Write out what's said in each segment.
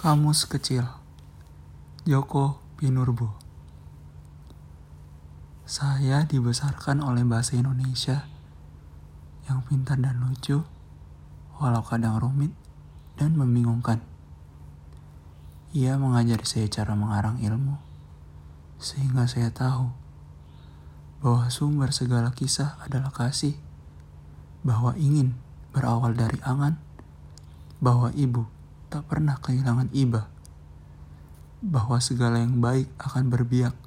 Kamus Kecil Joko Pinurbo. Saya dibesarkan oleh bahasa Indonesia. Yang pintar dan lucu, walau kadang rumit dan membingungkan. Ia mengajari saya cara mengarang ilmu, sehingga saya tahu bahwa sumber segala kisah adalah kasih, bahwa ingin berawal dari angan, bahwa ibu tak pernah kehilangan iba, bahwa segala yang baik akan berbiak,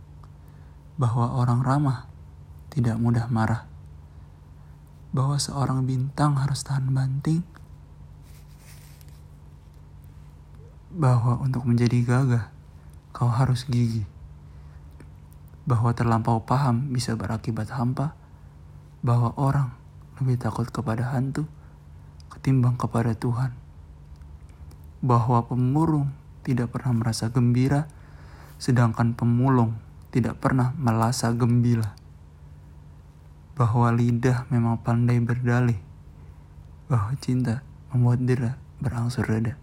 bahwa orang ramah tidak mudah marah, bahwa seorang bintang harus tahan banting, bahwa untuk menjadi gagah kau harus gigi, bahwa terlampau paham bisa berakibat hampa, bahwa orang lebih takut kepada hantu ketimbang kepada Tuhan bahwa pemurung tidak pernah merasa gembira, sedangkan pemulung tidak pernah merasa gembira. Bahwa lidah memang pandai berdalih, bahwa cinta membuat dira berangsur reda.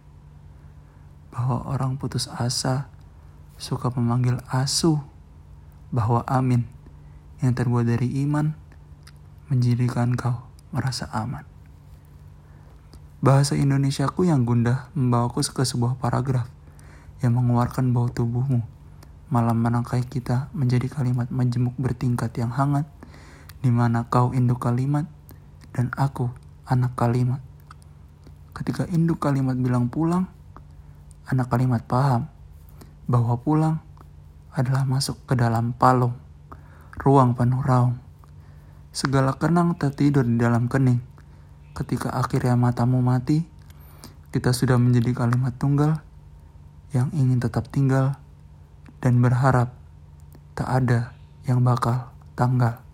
Bahwa orang putus asa suka memanggil asu, bahwa amin yang terbuat dari iman menjadikan kau merasa aman. Bahasa Indonesiaku yang gundah membawaku ke sebuah paragraf yang mengeluarkan bau tubuhmu. Malam menangkai kita menjadi kalimat menjemuk bertingkat yang hangat, di mana kau induk kalimat dan aku anak kalimat. Ketika induk kalimat bilang pulang, anak kalimat paham bahwa pulang adalah masuk ke dalam palung, ruang penuh raung. Segala kenang tertidur di dalam kening ketika akhirnya matamu mati, kita sudah menjadi kalimat tunggal yang ingin tetap tinggal dan berharap tak ada yang bakal tanggal.